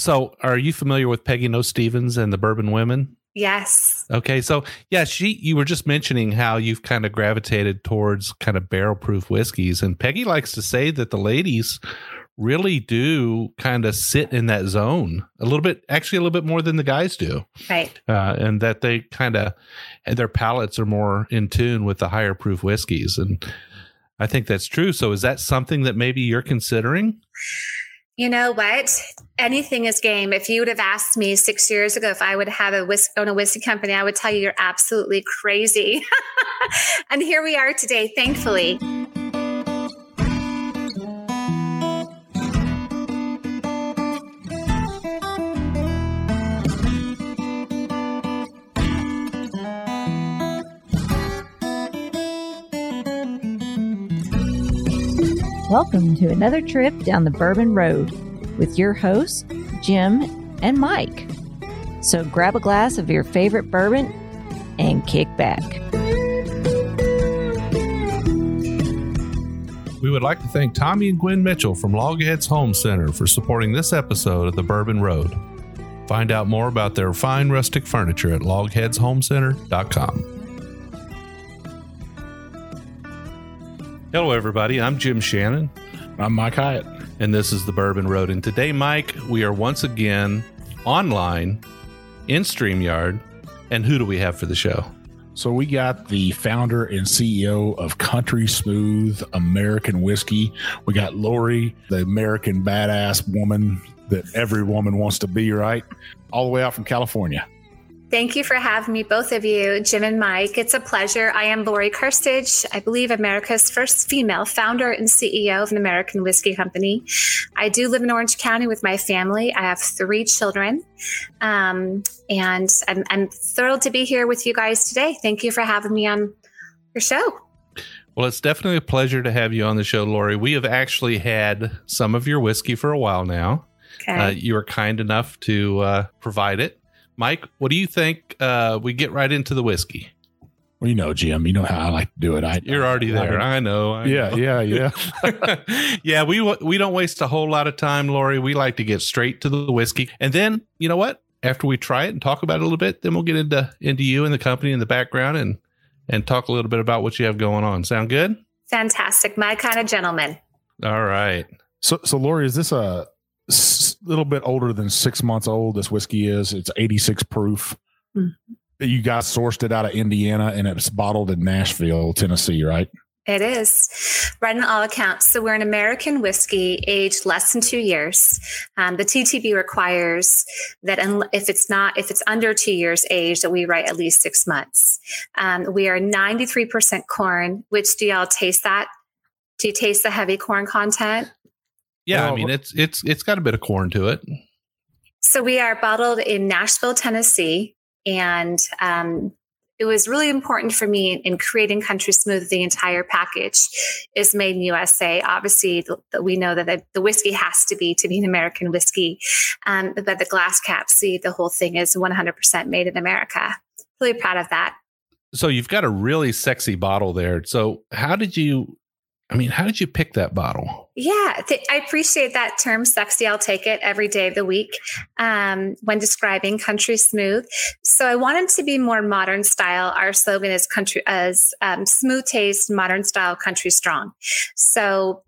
So, are you familiar with Peggy Noe Stevens and the Bourbon Women? Yes. Okay, so yeah, she you were just mentioning how you've kind of gravitated towards kind of barrel proof whiskeys, and Peggy likes to say that the ladies really do kind of sit in that zone a little bit, actually a little bit more than the guys do, Right. uh, and that they kind of their palates are more in tune with the higher proof whiskeys, and I think that's true. So, is that something that maybe you're considering? You know what? Anything is game. If you would have asked me six years ago if I would have a whis- own a whiskey company, I would tell you you're absolutely crazy. and here we are today, thankfully. Welcome to another trip down the Bourbon Road with your hosts, Jim and Mike. So grab a glass of your favorite bourbon and kick back. We would like to thank Tommy and Gwen Mitchell from Logheads Home Center for supporting this episode of The Bourbon Road. Find out more about their fine rustic furniture at logheadshomecenter.com. Hello, everybody. I'm Jim Shannon, I'm Mike Hyatt. and this is The Bourbon Road. And today, Mike, we are once again online in StreamYard. And who do we have for the show? So we got the founder and CEO of Country Smooth American Whiskey. We got Lori, the American badass woman that every woman wants to be, right? All the way out from California. Thank you for having me, both of you, Jim and Mike. It's a pleasure. I am Lori Carcich, I believe America's first female founder and CEO of an American whiskey company. I do live in Orange County with my family. I have three children. Um, and I'm, I'm thrilled to be here with you guys today. Thank you for having me on your show. Well, it's definitely a pleasure to have you on the show, Lori. We have actually had some of your whiskey for a while now. Okay. Uh, you were kind enough to uh, provide it. Mike, what do you think? Uh, we get right into the whiskey. Well, you know, Jim, you know how I like to do it. I, You're already there. I know. I yeah, know. yeah, yeah. yeah, we we don't waste a whole lot of time, Lori. We like to get straight to the whiskey, and then you know what? After we try it and talk about it a little bit, then we'll get into into you and the company in the background and and talk a little bit about what you have going on. Sound good? Fantastic. My kind of gentleman. All right. So, so Lori, is this a s- little bit older than six months old? This whiskey is. It's 86 proof. Mhm. You guys sourced it out of Indiana, and it's bottled in Nashville, Tennessee, right? It is, right on all accounts. So we're an American whiskey aged less than two years. Um, the TTB requires that un- if it's not, if it's under two years age, that we write at least six months. Um, we are 93% corn, which do y'all taste that? Do you taste the heavy corn content? Yeah, I mean it's it's it's got a bit of corn to it. So we are bottled in Nashville, Tennessee, and um, it was really important for me in creating Country Smooth. The entire package is made in USA. Obviously, th- th- we know that the, the whiskey has to be to be an American whiskey, um, but the glass cap, see, the whole thing is 100% made in America. Really proud of that. So you've got a really sexy bottle there. So how did you? I mean, how did you pick that bottle? Yeah, th- I appreciate that term, sexy. I'll take it every day of the week um, when describing country smooth. So I wanted to be more modern style. Our slogan is country as um, smooth taste, modern style, country strong. So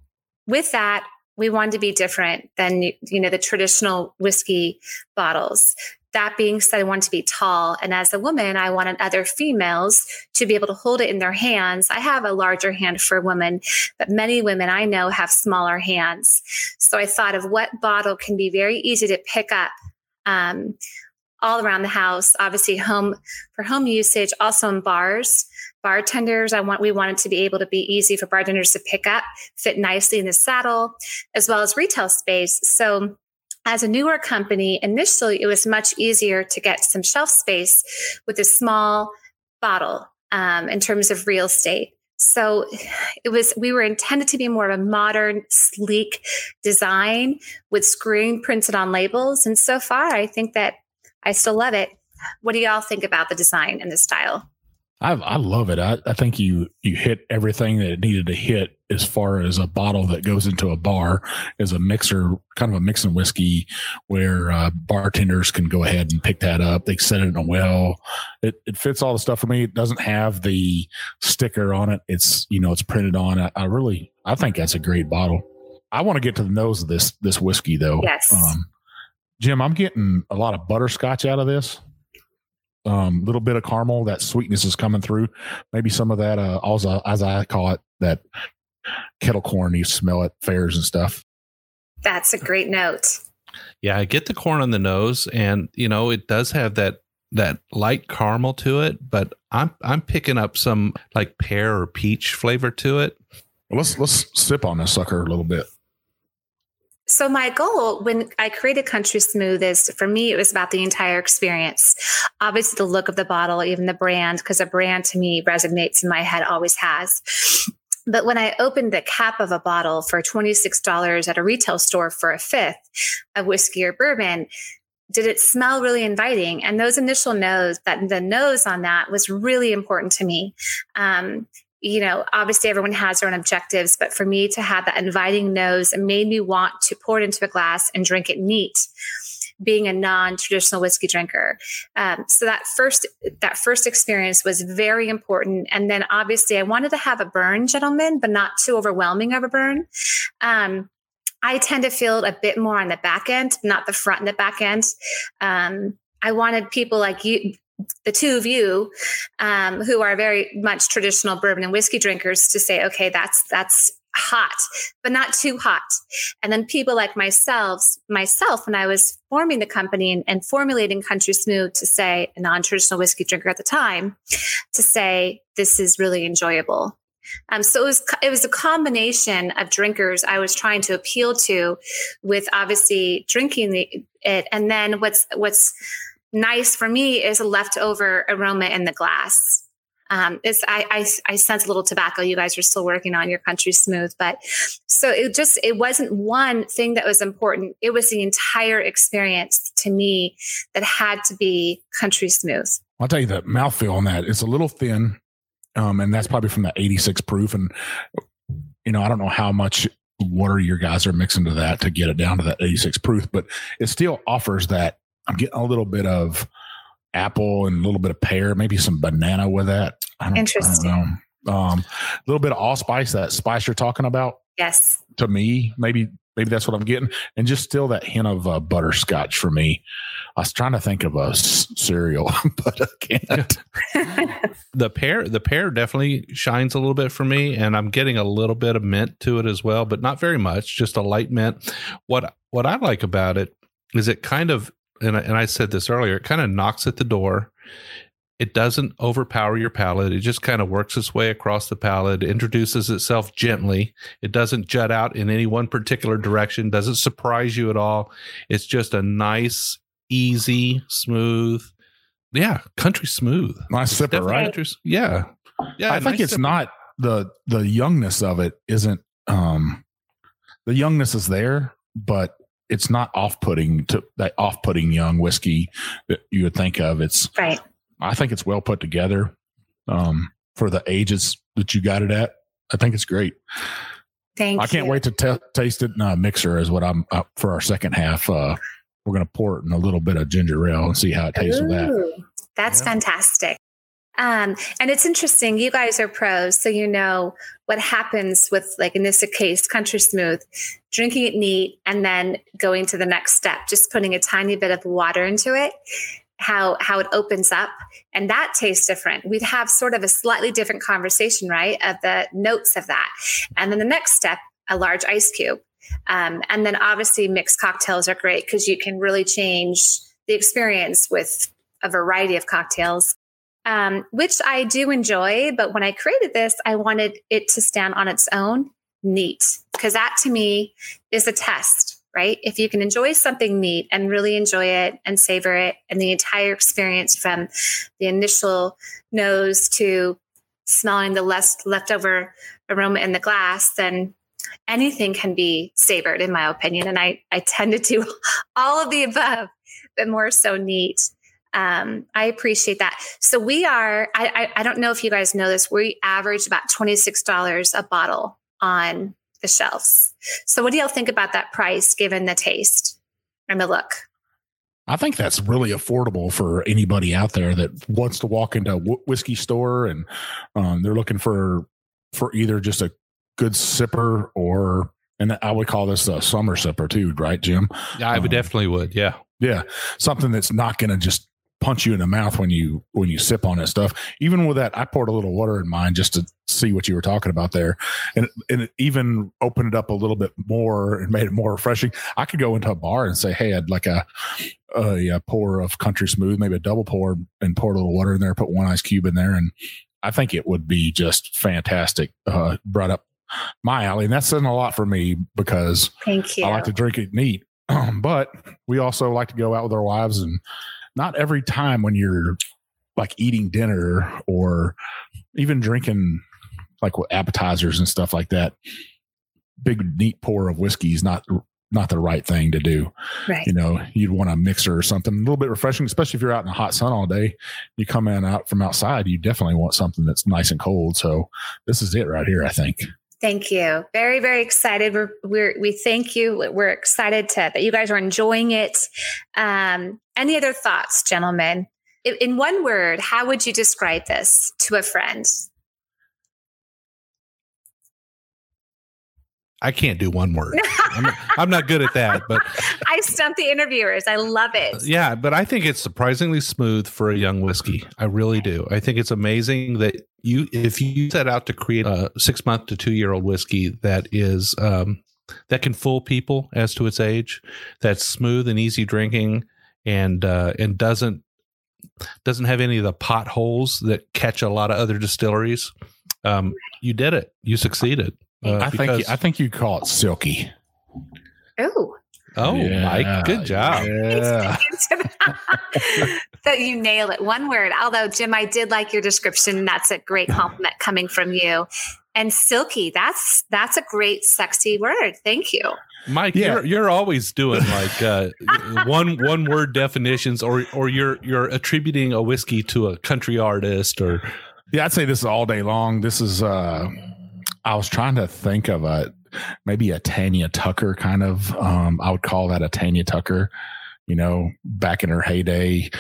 with that, we wanted to be different than you know the traditional whiskey bottles. That being said, I wanted to be tall. And as a woman, I wanted other females to be able to hold it in their hands. I have a larger hand for women, but many women I know have smaller hands. So I thought of what bottle can be very easy to pick up um, all around the house. Obviously, home for home usage, also in bars. Bartenders, I want we wanted to be able to be easy for bartenders to pick up, fit nicely in the saddle, as well as retail space. So as a newer company, initially it was much easier to get some shelf space with a small bottle um, in terms of real estate. So it was, we were intended to be more of a modern, sleek design with screen printed on labels. And so far, I think that I still love it. What do y'all think about the design and the style? I, I love it. I, I think you you hit everything that it needed to hit as far as a bottle that goes into a bar is a mixer, kind of a mixing whiskey where uh, bartenders can go ahead and pick that up. They set it in a well. It, it fits all the stuff for me. It doesn't have the sticker on it. It's, you know, it's printed on. I, I really, I think that's a great bottle. I want to get to the nose of this, this whiskey though. Yes. Um, Jim, I'm getting a lot of butterscotch out of this. Um, little bit of caramel, that sweetness is coming through. Maybe some of that, uh, as I, as I call it, that kettle corn. You smell it fairs and stuff. That's a great note. Yeah, I get the corn on the nose, and you know it does have that that light caramel to it, but I'm I'm picking up some like pear or peach flavor to it. Well, let's let's sip on this sucker a little bit. So my goal when I created Country Smooth is for me it was about the entire experience. Obviously the look of the bottle, even the brand, because a brand to me resonates in my head, always has. But when I opened the cap of a bottle for $26 at a retail store for a fifth of whiskey or bourbon, did it smell really inviting? And those initial nose, that the nose on that was really important to me. Um, you know, obviously everyone has their own objectives, but for me to have that inviting nose, made me want to pour it into a glass and drink it neat being a non-traditional whiskey drinker. Um, so that first that first experience was very important. And then obviously I wanted to have a burn, gentlemen, but not too overwhelming of a burn. Um, I tend to feel a bit more on the back end, not the front and the back end. Um, I wanted people like you, the two of you, um, who are very much traditional bourbon and whiskey drinkers, to say, okay, that's that's hot, but not too hot. And then people like myself, myself, when I was forming the company and, and formulating Country Smooth to say a non-traditional whiskey drinker at the time, to say this is really enjoyable. Um, so it was it was a combination of drinkers I was trying to appeal to, with obviously drinking the, it, and then what's what's nice for me is a leftover aroma in the glass. Um, it's I, I, I sense a little tobacco. You guys are still working on your country smooth, but so it just it wasn't one thing that was important. It was the entire experience to me that had to be country smooth. I'll tell you the mouthfeel on that. It's a little thin, um, and that's probably from the 86 proof. And you know, I don't know how much water your guys are mixing to that to get it down to that 86 proof, but it still offers that. I'm getting a little bit of apple and a little bit of pear, maybe some banana with that. I don't, Interesting. I don't know. Um, a little bit of allspice, that spice you're talking about. Yes. To me, maybe maybe that's what I'm getting, and just still that hint of uh, butterscotch for me. I was trying to think of a s- cereal, but I can't. the pear, the pear definitely shines a little bit for me, and I'm getting a little bit of mint to it as well, but not very much. Just a light mint. What what I like about it is it kind of and I, and I said this earlier, it kind of knocks at the door. It doesn't overpower your palate. It just kind of works its way across the palate, introduces itself gently. It doesn't jut out in any one particular direction, doesn't surprise you at all. It's just a nice, easy, smooth, yeah, country smooth. Nice sipper, right? Country, yeah. Yeah. I think nice it's sipper. not the the youngness of it isn't um the youngness is there, but it's not off-putting to that off-putting young whiskey that you would think of. It's right. I think it's well put together um, for the ages that you got it at. I think it's great. Thank I can't you. wait to t- taste it in a mixer. Is what I'm uh, for our second half. Uh, we're going to pour it in a little bit of ginger ale and see how it tastes Ooh, with that. That's yeah. fantastic. Um, and it's interesting. You guys are pros, so you know what happens with, like in this case, Country Smooth, drinking it neat, and then going to the next step, just putting a tiny bit of water into it. How how it opens up, and that tastes different. We'd have sort of a slightly different conversation, right, of the notes of that, and then the next step, a large ice cube, um, and then obviously mixed cocktails are great because you can really change the experience with a variety of cocktails um, which I do enjoy. But when I created this, I wanted it to stand on its own neat, because that to me is a test, right? If you can enjoy something neat and really enjoy it and savor it, and the entire experience from the initial nose to smelling the less leftover aroma in the glass, then anything can be savored, in my opinion. And I, I tend to do all of the above, but more so neat. Um, I appreciate that. So we are, I, I, I, don't know if you guys know this, we average about $26 a bottle on the shelves. So, what do y'all think about that price given the taste and the look? I think that's really affordable for anybody out there that wants to walk into a whiskey store and um, they're looking for for either just a good sipper or and I would call this a summer sipper too, right, Jim? Yeah, I would um, definitely would. Yeah, yeah, something that's not going to just punch you in the mouth when you when you sip on that stuff. Even with that, I poured a little water in mine just to see what you were talking about there, and and it even opened it up a little bit more and made it more refreshing. I could go into a bar and say, "Hey, I'd like a a, a pour of Country Smooth, maybe a double pour, and pour a little water in there, put one ice cube in there, and I think it would be just fantastic. Uh, brought up my alley, and that's saying a lot for me because thank you. I like to drink it neat, but we also like to go out with our wives and not every time when you're like eating dinner or even drinking like appetizers and stuff like that big neat pour of whiskey is not not the right thing to do. Right. You know you'd want a mixer or something a little bit refreshing especially if you're out in the hot sun all day. You come in out from outside you definitely want something that's nice and cold. So this is it right here i think Thank you. Very, very excited. We're, we're we thank you. We're excited to, that you guys are enjoying it. Um, any other thoughts, gentlemen? In, in one word, how would you describe this to a friend? I can't do one word. I'm, not, I'm, not good at that, but I stump the interviewers. I love it. Yeah, but I think it's surprisingly smooth for a young whiskey. I really do. I think it's amazing that you, if you set out to create a six month to two year old whiskey that is um, that can fool people as to its age, that's smooth and easy drinking, and uh, and doesn't doesn't have any of the potholes that catch a lot of other distilleries. Um, you did it. You succeed Uh, I think I think you call it silky. Oh. Oh, yeah. Mike, good job. Yeah. so you nail it. One word. Although, Jim, I did like your description. That's a great compliment coming from you. And silky, that's that's a great sexy word. Thank you. Mike, yeah. you're you're always doing like uh, one one word definitions or or you're you're attributing a whiskey to a country artist or Yeah, I'd say this is all day long. This is uh I was trying to think of a maybe a Tanya Tucker kind of. Um, I would call that a Tanya Tucker. You know, back in her heyday,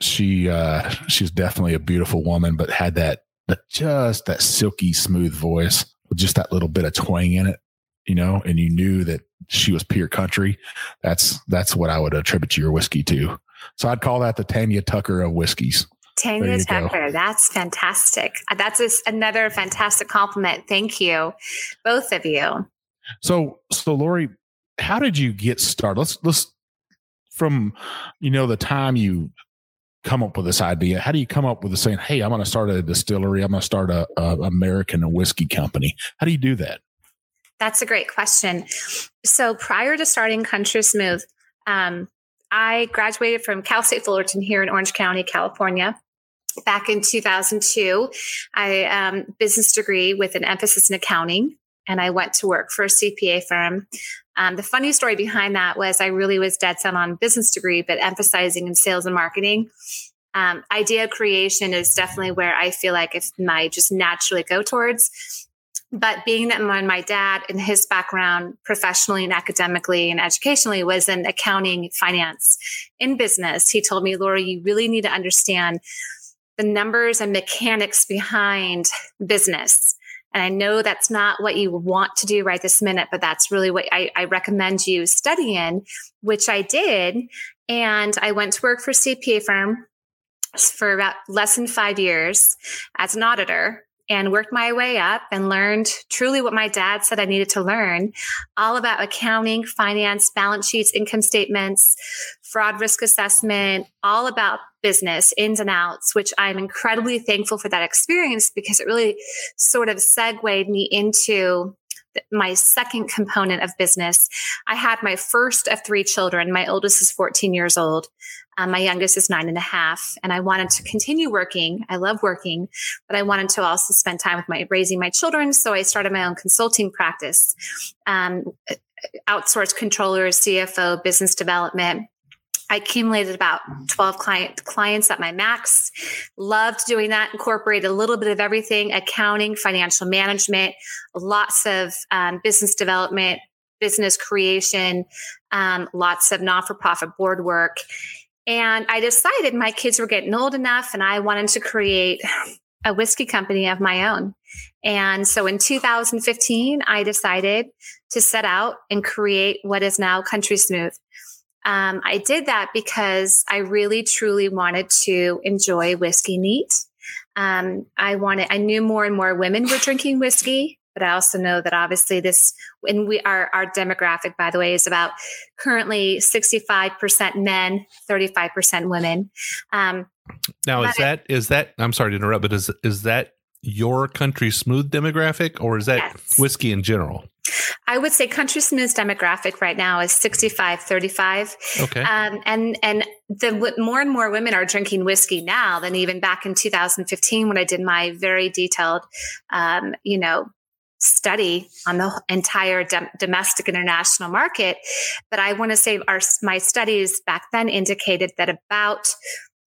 she uh, she's definitely a beautiful woman, but had that that just that silky smooth voice with just that little bit of twang in it. You know, and you knew that she was pure country. That's that's what I would attribute your whiskey to. So I'd call that the Tanya Tucker of whiskeys. Tanya Tucker, that's fantastic. That's a, another fantastic compliment. Thank you, both of you. So, so Lori, how did you get started? Let's let's from you know the time you come up with this idea. How do you come up with the saying, "Hey, I'm going to start a distillery. I'm going to start a, a American whiskey company." How do you do that? That's a great question. So, prior to starting Country Smooth, um, I graduated from Cal State Fullerton here in Orange County, California back in 2002 i um, business degree with an emphasis in accounting and i went to work for a cpa firm. Um, the funny story behind that was i really was dead set on business degree but emphasizing in sales and marketing. Um, idea creation is definitely where i feel like if my just naturally go towards. But being that my, my dad and his background professionally and academically and educationally was in accounting finance in business he told me laura you really need to understand the numbers and mechanics behind business. And I know that's not what you want to do right this minute, but that's really what I, I recommend you study in, which I did. And I went to work for CPA firm for about less than five years as an auditor and worked my way up and learned truly what my dad said I needed to learn all about accounting, finance, balance sheets, income statements, fraud risk assessment, all about business, ins and outs, which I'm incredibly thankful for that experience because it really sort of segued me into my second component of business. I had my first of three children. My oldest is 14 years old. Um, my youngest is nine and a half, and I wanted to continue working. I love working, but I wanted to also spend time with my raising my children. So I started my own consulting practice, um, outsourced controllers, CFO, business development. I accumulated about 12 client clients at my max. Loved doing that, incorporated a little bit of everything accounting, financial management, lots of um, business development, business creation, um, lots of not for profit board work. And I decided my kids were getting old enough and I wanted to create a whiskey company of my own. And so in 2015, I decided to set out and create what is now Country Smooth. Um, I did that because I really truly wanted to enjoy whiskey neat. Um, I wanted, I knew more and more women were drinking whiskey, but I also know that obviously this, and we our our demographic, by the way, is about currently sixty five percent men, thirty five percent women. Um, now, is that is that? I'm sorry to interrupt, but is is that your country smooth demographic, or is that yes. whiskey in general? I would say Country Smooth's demographic right now is 65, 35. Okay. Um, and, and the more and more women are drinking whiskey now than even back in 2015 when I did my very detailed, um, you know, study on the entire domestic international market. But I want to say our, my studies back then indicated that about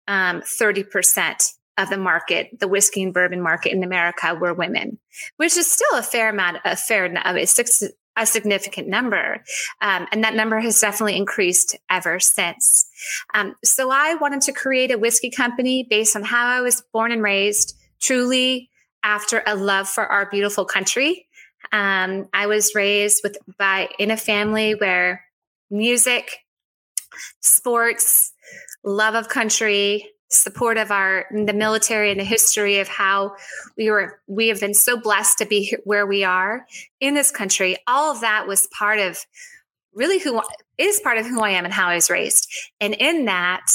um, 30% of the market, the whiskey and bourbon market in America, were women, which is still a fair amount, a fair, a, six, a significant number. Um, and that number has definitely increased ever since. Um, so I wanted to create a whiskey company based on how I was born and raised, truly after a love for our beautiful country. Um, I was raised with by in a family where music, sports, love of country, support of our the military and the history of how we were we have been so blessed to be where we are in this country all of that was part of really who is part of who I am and how I was raised and in that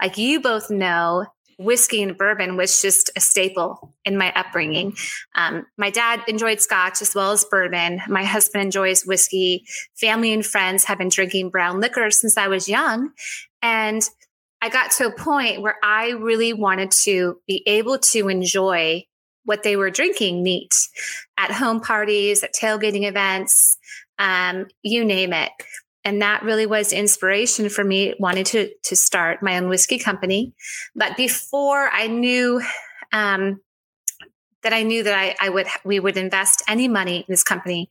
like you both know whiskey and bourbon was just a staple in my upbringing. Um, my dad enjoyed scotch as well as bourbon. My husband enjoys whiskey. Family and friends have been drinking brown liquor since I was young. And I got to a point where I really wanted to be able to enjoy what they were drinking neat at home parties, at tailgating events, um, you name it. And that really was inspiration for me wanting to to start my own whiskey company. But before I knew um, that I knew that I, I, would we would invest any money in this company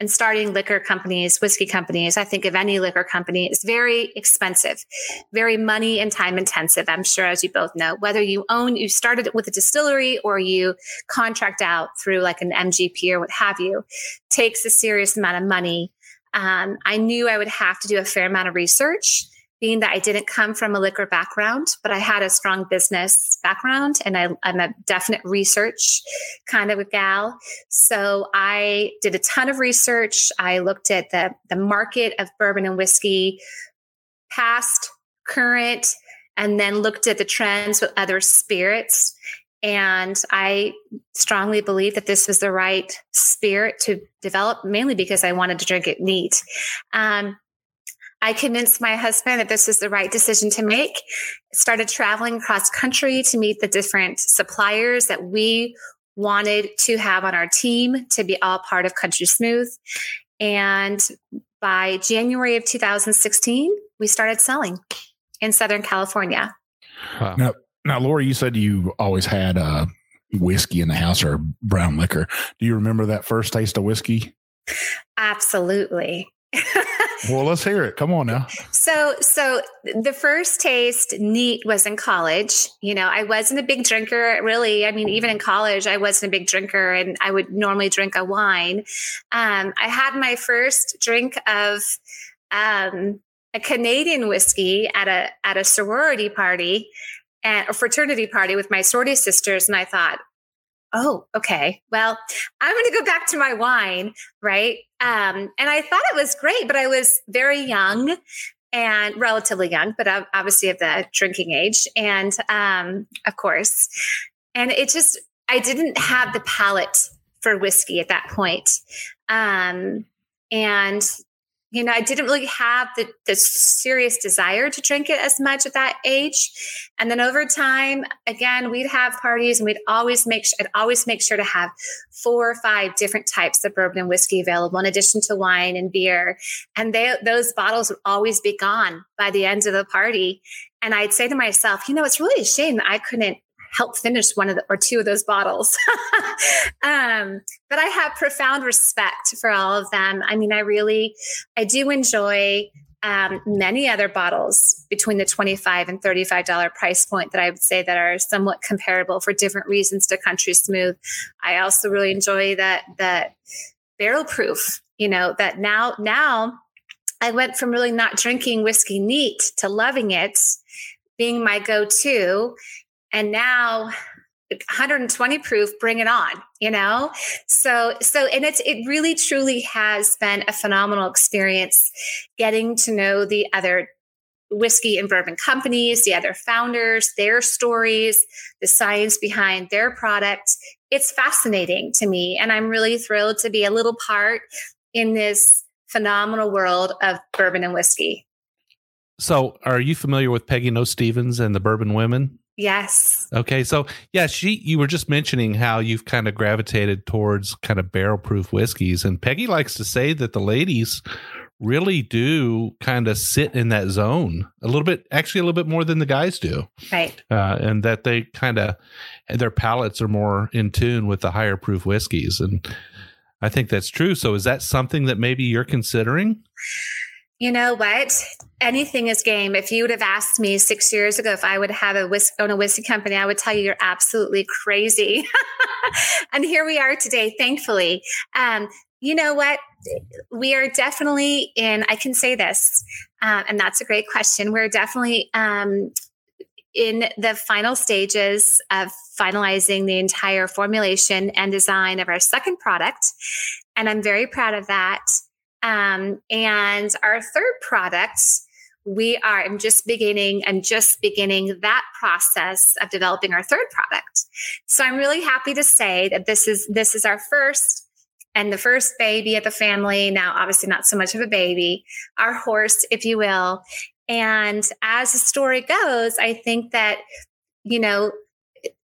and starting liquor companies, whiskey companies. I think of any liquor company is very expensive, very money and time intensive. I'm sure, as you both know, whether you own, you started with a distillery or you contract out through like an MGP or what have you, takes a serious amount of money. Um, I knew I would have to do a fair amount of research being that I didn't come from a liquor background, but I had a strong business background and I, am a definite research kind of a gal. So I did a ton of research. I looked at the, the market of bourbon and whiskey, past, current, and then looked at the trends with other spirits. And I strongly believe that this was the right spirit to develop, mainly because I wanted to drink it neat. Um, I convinced my husband that this was the right decision to make. Started traveling across country to meet the different suppliers that we wanted to have on our team to be all part of Country Smooth. And by January of 2016, we started selling in Southern California. Wow. Now, now, Lori, you said you always had uh, whiskey in the house or brown liquor. Do you remember that first taste of whiskey? Absolutely. well, let's hear it. Come on now. So, so the first taste neat was in college. You know, I wasn't a big drinker, really. I mean, even in college, I wasn't a big drinker, and I would normally drink a wine. Um, I had my first drink of um, a Canadian whiskey at a at a sorority party, and a fraternity party with my sorority sisters, and I thought, oh, okay. Well, I'm going to go back to my wine, right? Um, and I thought it was great, but I was very young and relatively young, but obviously of the drinking age. And um, of course, and it just, I didn't have the palate for whiskey at that point. Um, and you know, I didn't really have the, the serious desire to drink it as much at that age. And then over time, again, we'd have parties and we'd always make sure, I'd always make sure to have four or five different types of bourbon and whiskey available in addition to wine and beer. And they, those bottles would always be gone by the end of the party. And I'd say to myself, you know, it's really a shame that I couldn't help finish one of the, or two of those bottles. um, but I have profound respect for all of them. I mean, I really, I do enjoy um, many other bottles between the 25 and $35 price point that I would say that are somewhat comparable for different reasons to Country Smooth. I also really enjoy that, that barrel proof, you know, that now, now I went from really not drinking whiskey neat to loving it being my go-to and now 120 proof bring it on you know? So so and it's it really truly has been a phenomenal experience getting to know the other whiskey and bourbon companies the other founders their stories the science behind their product. It's fascinating to me and i'm really thrilled to be a little part in this phenomenal world of bourbon and whiskey. So are you familiar with peggy noe stevens and the bourbon women Yes. Okay. So, yeah, she, you were just mentioning how you've kind of gravitated towards kind of barrel proof whiskeys. And Peggy likes to say that the ladies really do kind of sit in that zone a little bit, actually, a little bit more than the guys do. Right. Uh, and that they kind of, their palates are more in tune with the higher proof whiskeys. And I think that's true. So, is that something that maybe you're considering? You know what? Anything is game. If you would have asked me six years ago if I would have a whis- own a whiskey company, I would tell you you're absolutely crazy. and here we are today, thankfully. Um, you know what? We are definitely in, I can say this, uh, and that's a great question. We're definitely um, in the final stages of finalizing the entire formulation and design of our second product. And I'm very proud of that. Um, and our third product, we are, I'm just beginning, I'm just beginning that process of developing our third product. So I'm really happy to say that this is, this is our first and the first baby of the family. Now, obviously not so much of a baby, our horse, if you will. And as the story goes, I think that, you know,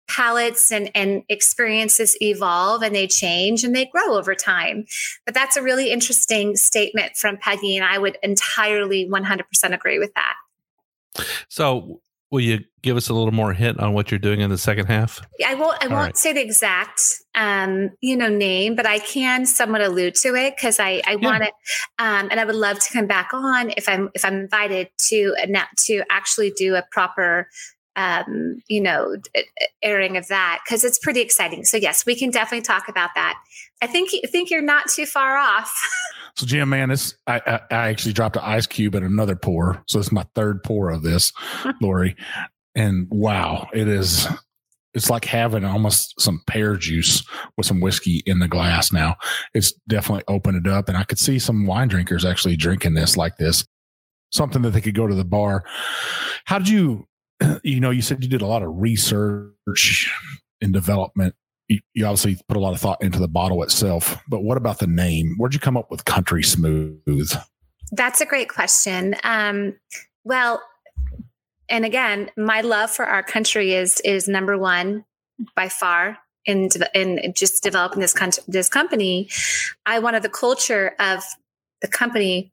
palates and, and experiences evolve and they change and they grow over time. But that's a really interesting statement from Peggy, and I would entirely 100% agree with that. So, will you give us a little more hint on what you're doing in the second half? I won't. I All won't right. say the exact, um, you know, name, but I can somewhat allude to it because I, I yeah. want it, um, and I would love to come back on if I'm if I'm invited to to actually do a proper um, you know, airing of that because it's pretty exciting. So yes, we can definitely talk about that. I think I think you're not too far off. so Jim, man, this I, I, I actually dropped an ice cube at another pour, so it's my third pour of this, Lori, and wow, it is. It's like having almost some pear juice with some whiskey in the glass. Now it's definitely opened it up, and I could see some wine drinkers actually drinking this like this, something that they could go to the bar. How did you you know, you said you did a lot of research and development. You, you, obviously put a lot of thought into the bottle itself, but what about the name? Where'd you come up with Country Smooth? That's a great question. Um, well, and again, my love for our country is is number one by far in in just developing this country, this company. I wanted the culture of the company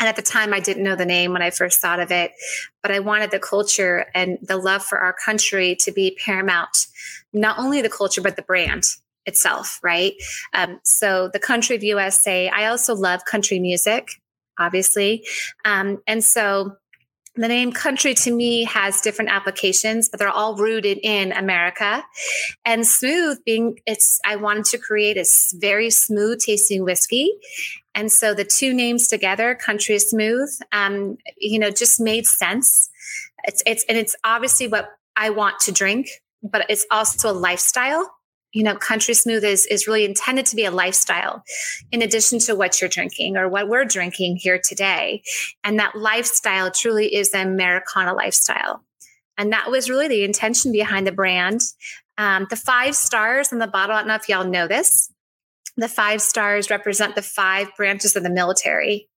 and at the time, I didn't know the name when I first thought of it, but I wanted the culture and the love for our country to be paramount, not only the culture, but the brand itself, right? Um, so the country of USA, I also love country music, obviously. Um, and so the name country to me has different applications but they're all rooted in america and smooth being it's i wanted to create a very smooth tasting whiskey and so the two names together, Country Smooth, um, you know, just made sense. It's it's and it's obviously what I want to drink, but it's also a lifestyle. You know, Country Smooth is is really intended to be a lifestyle, in addition to what you're drinking or what we're drinking here today. And that lifestyle truly is the Americana lifestyle. And that was really the intention behind the brand. Um, the five stars on the bottle, I don't know if y'all know this, the five stars represent the five branches of the military.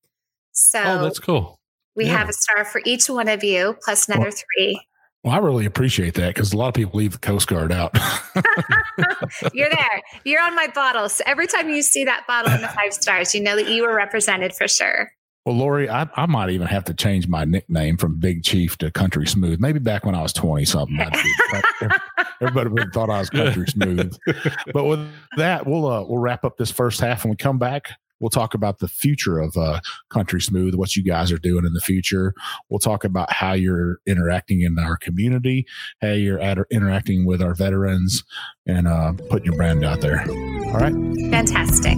So oh, that's cool. we yeah. have a star for each one of you, plus another three. Well, I really appreciate that because a lot of people leave the Coast Guard out. You're there. You're on my bottle. So every time you see that bottle in the five stars, you know that you were represented for sure. well, Lori, I, I might even have to change my nickname from Big Chief to Country Smooth. Maybe back when I was 20 something. Everybody would have thought I was country smooth. But with that, we'll uh, we'll wrap up this first half. When we come back, we'll talk about the future of uh, country smooth, what you guys are doing in the future. We'll talk about how you're interacting in our community, how you're at, interacting with our veterans, and uh, putting your brand out there. All right. Fantastic.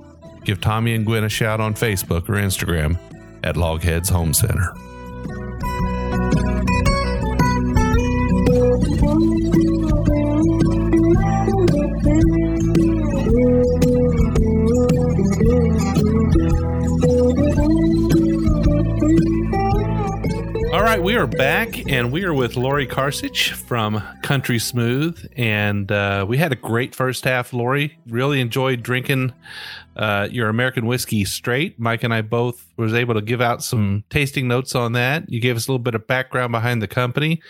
give Tommy and Gwen a shout on Facebook or Instagram at Logheads Home Center. Right, we are back and we are with Lori Carcich from Country Smooth. And uh, we had a great first half, Lori. Really enjoyed drinking uh, your American whiskey straight. Mike and I both was able to give out some tasting notes on that. You gave us a little bit of background behind the company.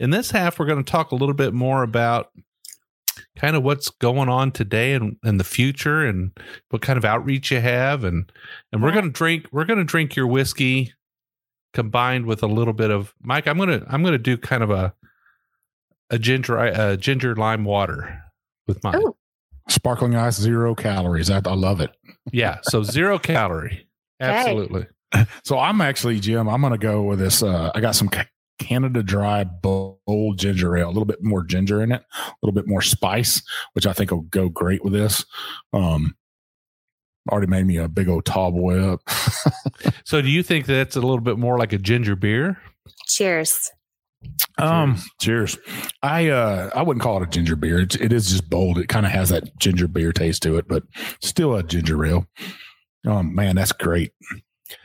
In this half, we're going to talk a little bit more about kind of what's going on today and, and the future and what kind of outreach you have and and we're going to drink we're going to drink your whiskey combined with a little bit of Mike I'm going to I'm going to do kind of a a ginger a ginger lime water with mine. Ooh. Sparkling ice, zero calories. I, I love it. Yeah, so zero calorie. Absolutely. So I'm actually, Jim, I'm going to go with this. Uh, I got some Canada Dry Bold Ginger Ale, a little bit more ginger in it, a little bit more spice, which I think will go great with this. Um, already made me a big old tall boy up. So do you think that's a little bit more like a ginger beer? Cheers. Um, cheers. I uh, I wouldn't call it a ginger beer. It, it is just bold. It kind of has that ginger beer taste to it, but still a ginger ale. Oh man, that's great.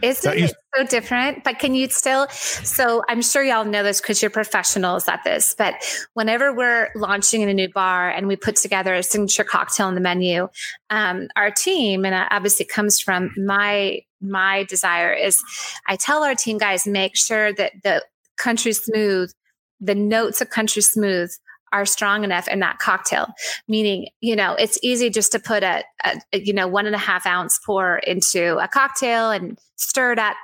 Isn't That it so different? But can you still? So I'm sure y'all know this because you're professionals at this. But whenever we're launching in a new bar and we put together a signature cocktail on the menu, um, our team and it obviously comes from my my desire is I tell our team guys make sure that the country smooth, the notes of country smooth are strong enough in that cocktail. Meaning, you know, it's easy just to put a, a, a, you know one and a half ounce pour into a cocktail and stir it up.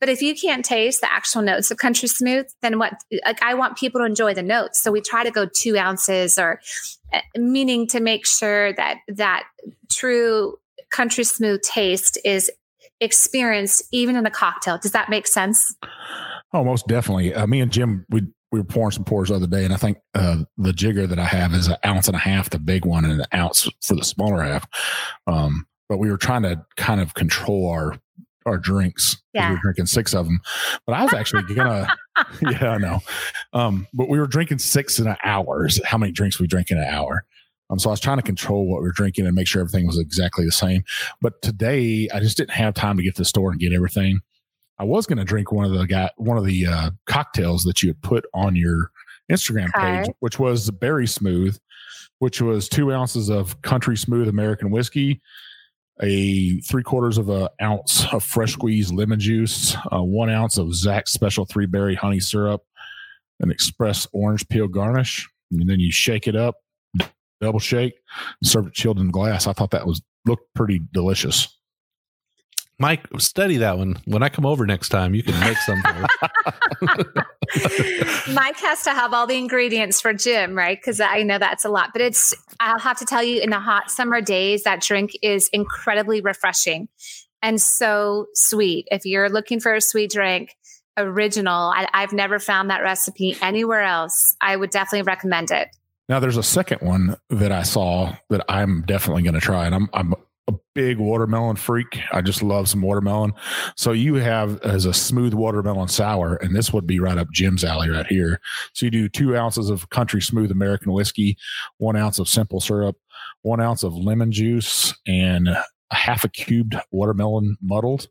But if you can't taste the actual notes of country smooth, then what? Like I want people to enjoy the notes, so we try to go two ounces, or uh, meaning to make sure that that true country smooth taste is experienced even in a cocktail. Does that make sense? Oh, most definitely. Uh, me and Jim, we we were pouring some pours the other day, and I think uh, the jigger that I have is an ounce and a half, the big one, and an ounce for the smaller half. Um, but we were trying to kind of control our our drinks. 'cause We were drinking six of them, but I was actually gonna. yeah, I know. Um, but we were drinking six in an hour. is How many drinks we drink in an hour? Um, so I was trying to control what we were drinking and make sure everything was exactly the same. But today, I just didn't have time to get to the store and get everything. I was going to drink one of the guy, one of the uh, cocktails that you had put on your Instagram page, which was the Berry Smooth, which was two ounces of Country Smooth American whiskey, a three quarters of an ounce of fresh squeezed lemon juice, uh, one ounce of Zach's Special Three Berry Honey Syrup, an express orange peel garnish, and then you shake it up, double shake, serve it chilled in glass. I thought that was looked pretty delicious. Mike, study that one. When I come over next time, you can make something. Mike has to have all the ingredients for Jim, right? Because I know that's a lot. But it's, I'll have to tell you, in the hot summer days, that drink is incredibly refreshing and so sweet. If you're looking for a sweet drink, original, I, I've never found that recipe anywhere else. I would definitely recommend it. Now, there's a second one that I saw that I'm definitely going to try, and I'm I'm a big watermelon freak. I just love some watermelon. So you have as a smooth watermelon sour, and this would be right up Jim's alley right here. So you do two ounces of country smooth American whiskey, one ounce of simple syrup, one ounce of lemon juice, and a half a cubed watermelon muddled.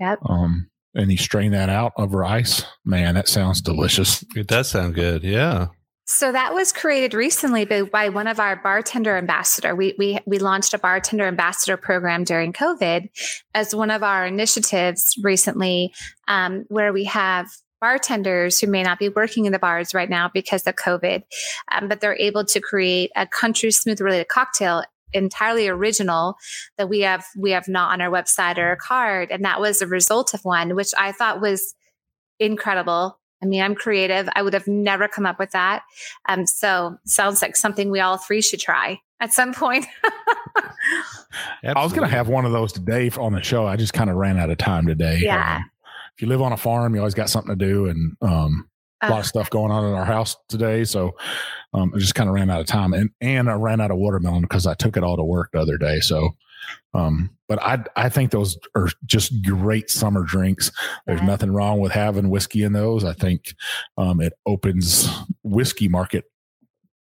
Yep. Um, and you strain that out over ice. Man, that sounds delicious. it does sound good. Yeah. So that was created recently by, one of our bartender ambassador. We, we we launched a bartender ambassador program during COVID as one of our initiatives recently, um, where we have bartenders who may not be working in the bars right now because of COVID, um, but they're able to create a country smooth related cocktail entirely original that we have we have not on our website or a card, and that was a result of one, which I thought was incredible I mean, I'm creative. I would have never come up with that. Um, so sounds like something we all three should try at some point. I was going to have one of those today on the show. I just kind of ran out of time today. Yeah. Um, if you live on a farm, you always got something to do, and um, a lot Uh, of stuff going on in our house today. So um, I just kind of ran out of time, and and I ran out of watermelon because I took it all to work the other day. So, um, but I I think those are just great summer drinks. There's Yeah. nothing wrong with having whiskey in those. I think um, it opens whiskey market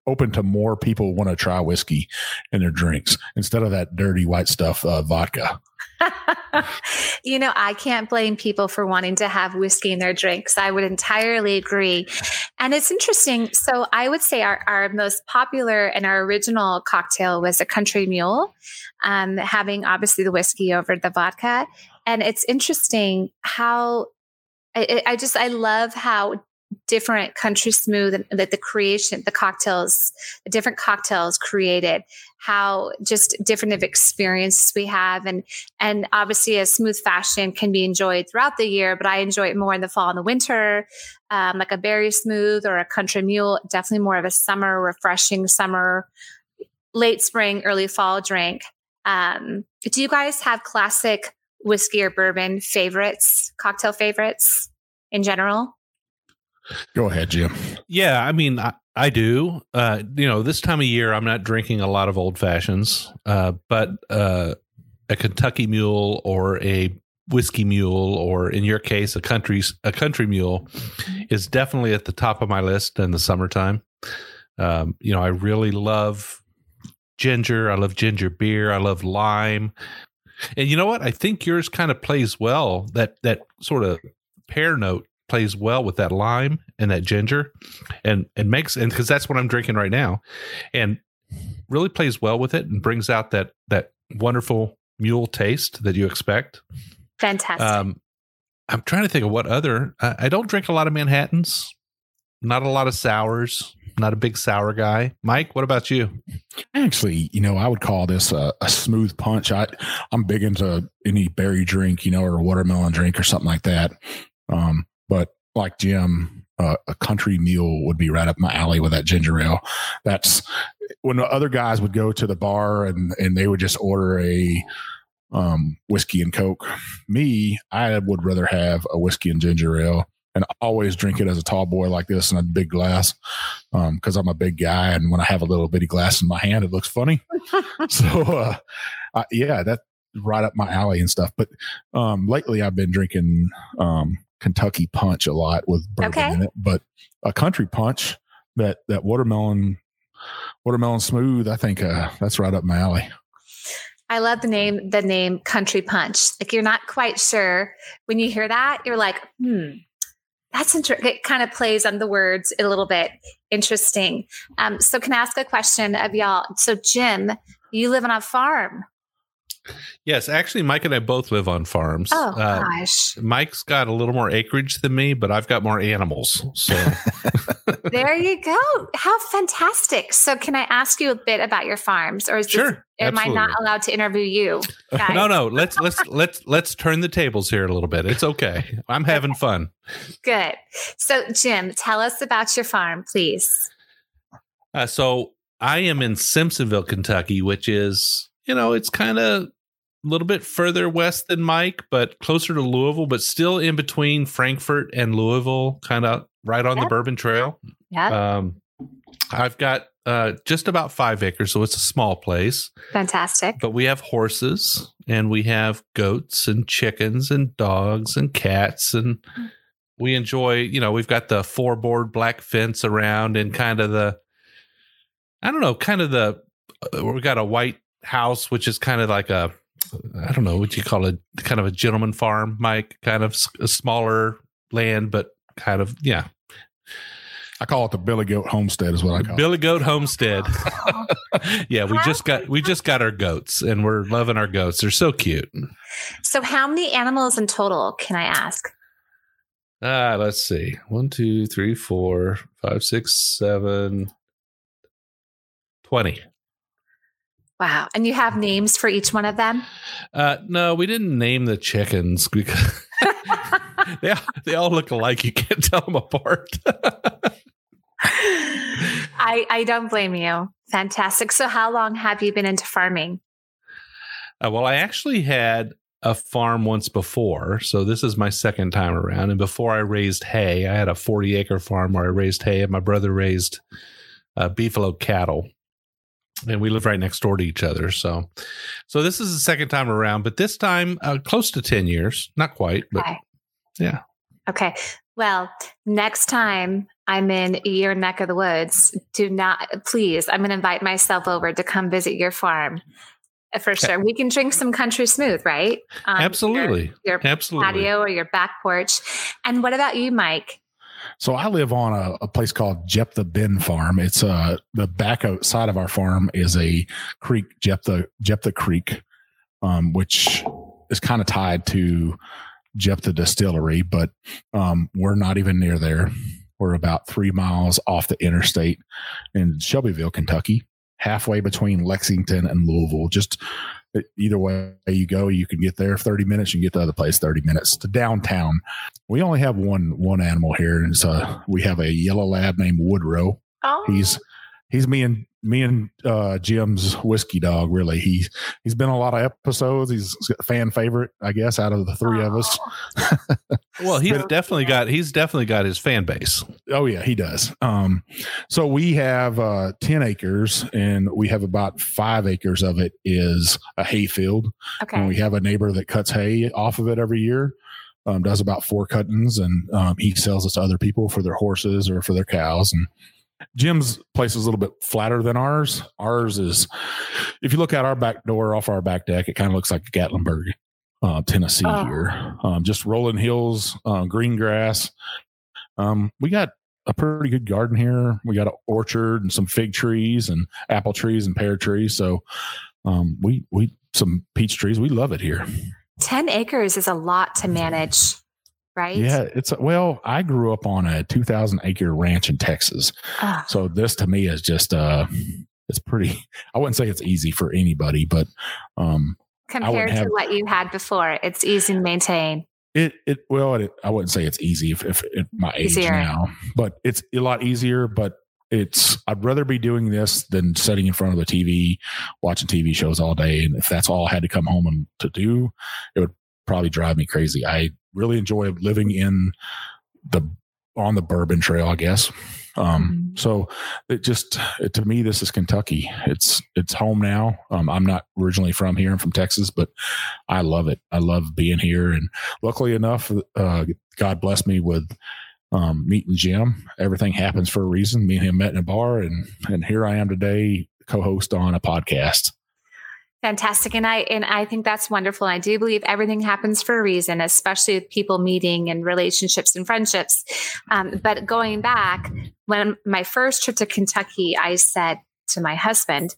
open to more people want to try whiskey in their drinks instead of that dirty white stuff uh, vodka. you know, I can't blame people for wanting to have whiskey in their drinks. I would entirely agree. And it's interesting. So I would say our, our most popular and our original cocktail was a country mule, um, having obviously the whiskey over the vodka. And it's interesting how I, I just, I love how different country smooth that the creation, the cocktails, the different cocktails created, how just different of experiences we have. And and obviously a smooth fashion can be enjoyed throughout the year but i enjoy it more in the fall and the winter. Um, like a berry smooth or a country mule definitely more of a summer refreshing summer late spring early fall drink. Um, do you guys have classic whiskey or bourbon favorites cocktail favorites in general Go ahead, Jim. Yeah, I mean, I, I do. Uh, you know, this time of year, I'm not drinking a lot of old fashions, uh, but uh, a Kentucky Mule or a whiskey mule, or in your case, a country a country mule, is definitely at the top of my list in the summertime. Um, you know, I really love ginger. I love ginger beer. I love lime. And you know what? I think yours kind of plays well. That that sort of pear note plays well with that lime and that ginger, and it makes and because that's what I'm drinking right now, and really plays well with it and brings out that that wonderful mule taste that you expect. fantastic Um, I'm trying to think of what other. I, I don't drink a lot of Manhattans, not a lot of sours. Not a big sour guy. Mike, what about you? Actually, you know, I would call this a, a smooth punch. I, I'm big into any berry drink, you know, or a watermelon drink or something like that. Um, but like Jim, uh, a country mule would be right up my alley with that ginger ale. That's when the other guys would go to the bar and and they would just order a um, whiskey and coke. Me, I would rather have a whiskey and ginger ale. And always drink it as a tall boy like this in a big glass because I'm a big guy, and when I have a little bitty glass in my hand, it looks funny. so, uh, uh, yeah, that's right up my alley and stuff. But um, lately, I've been drinking um, Kentucky Punch a lot with bourbon Okay. in it. But a country punch that that watermelon watermelon smooth, I think uh, that's right up my alley. I love the name, the name Country Punch. Like you're not quite sure when you hear that, you're like, hmm, that's interesting. It kind of plays on the words a little bit. Interesting. Um, so can I ask a question of y'all? So Jim, you live on a farm. Yes, actually, Mike and I both live on farms. Oh Uh, gosh. Mike's got a little more acreage than me, but I've got more animals. So there you go. How fantastic. So can I ask you a bit about your farms or is this, sure, am I not allowed to interview you? guys? No, no. Let's let's let's let's turn the tables here a little bit. It's okay. I'm having fun. Good. So Jim, tell us about your farm, please. Uh, so I am in Simpsonville, Kentucky, which is you know it's kind of a little bit further west than Mike, but closer to Louisville, but still in between Frankfort and Louisville, kind of right on the Bourbon Trail. Yeah. Um, I've got uh, just about five acres, so it's a small place. Fantastic. But we have horses and we have goats and chickens and dogs and cats and we enjoy, you know, we've got the four board black fence around and kind of the I don't know, kind of the uh, we got a white house which is kind of like a I don't know what you call it, kind of a gentleman farm, Mike, kind of s- a smaller land but kind of yeah, I call it the Billy Goat Homestead, is what I call it. Billy Goat Homestead. yeah, we just got we just got our goats and we're loving our goats. They're so cute. So how many animals in total can I ask? Ah, let's see. One, two, three, four, five, six, seven, twenty. Wow. And you have names for each one of them? Uh, no, we didn't name the chickens because they all, they all look alike. You can't tell them apart. I, I don't blame you. Fantastic. So how long have you been into farming? Uh, well, I actually had a farm once before, so this is my second time around. And before I raised hay, I had a forty acre farm where I raised hay, and my brother raised uh, beefalo cattle, and we live right next door to each other. So, so this is the second time around, but this time uh, close to ten years, not quite, but Okay. yeah. Okay. Well, next time I'm in your neck of the woods, do not, please, I'm going to invite myself over to come visit your farm uh, for sure. We can drink some country smooth, right? Your- absolutely, Your, absolutely. patio or your back porch. And what about you, Mike? So I live on a, a place called Jeptha Bend Farm. It's uh the back side of our farm is a creek, Jeptha Jeptha Creek, um, which is kind of tied to Jeptha Distillery, but um, we're not even near there. We're about three miles off the interstate in Shelbyville, Kentucky, halfway between Lexington and Louisville. Just uh, either way you go, you can get there 30 minutes, you can get to the other place 30 minutes to downtown. We only have one one animal here, and so uh, we have a yellow lab named Woodrow. Oh, He's he's me and me and uh, Jim's whiskey dog. Really, he he's been a lot of episodes. He's a fan favorite, I guess, out of the three of us. Well, he's So definitely got he's definitely got his fan base. Oh yeah, he does. Um, so we have uh, ten acres, and we have about five acres of it is a hay field. Okay. And we have a neighbor that cuts hay off of it every year. Um, does about four cuttings, and um, he sells it to other people for their horses or for their cows. And Jim's place is a little bit flatter than ours. Ours is, if you look out our back door off our back deck, it kind of looks like Gatlinburg, uh, Tennessee Oh. here. Um, just rolling hills, uh, green grass. Um, we got a pretty good garden here. We got an orchard and some fig trees and apple trees and pear trees. So um, we we some peach trees. We love it here. 10 acres is a lot to manage, right? Yeah, it's well. I grew up on a 2,000 acre ranch in Texas, Oh, so this to me is just uh, it's pretty. I wouldn't say it's easy for anybody, but um, compared to have- what you had before, it's easy to maintain. it it well, it, I wouldn't say it's easy if, if at my age Easier. now, but it's a lot easier. But it's I'd rather be doing this than sitting in front of the TV watching TV shows all day. And if that's all I had to come home and to do, it would probably drive me crazy. I really enjoy living in the on the bourbon trail, I guess. Um, Mhm. so it just it, to me, this is Kentucky. It's it's home now. Um, I'm not originally from here. I'm from Texas, but I love it. I love being here. And luckily enough, uh, God blessed me with um, meeting Jim. Everything happens for a reason. Me and him met in a bar, and and here I am today, co-host on a podcast. Fantastic. And I and I think that's wonderful. I do believe everything happens for a reason, especially with people meeting and relationships and friendships. Um, but going back, when my first trip to Kentucky, I said to my husband,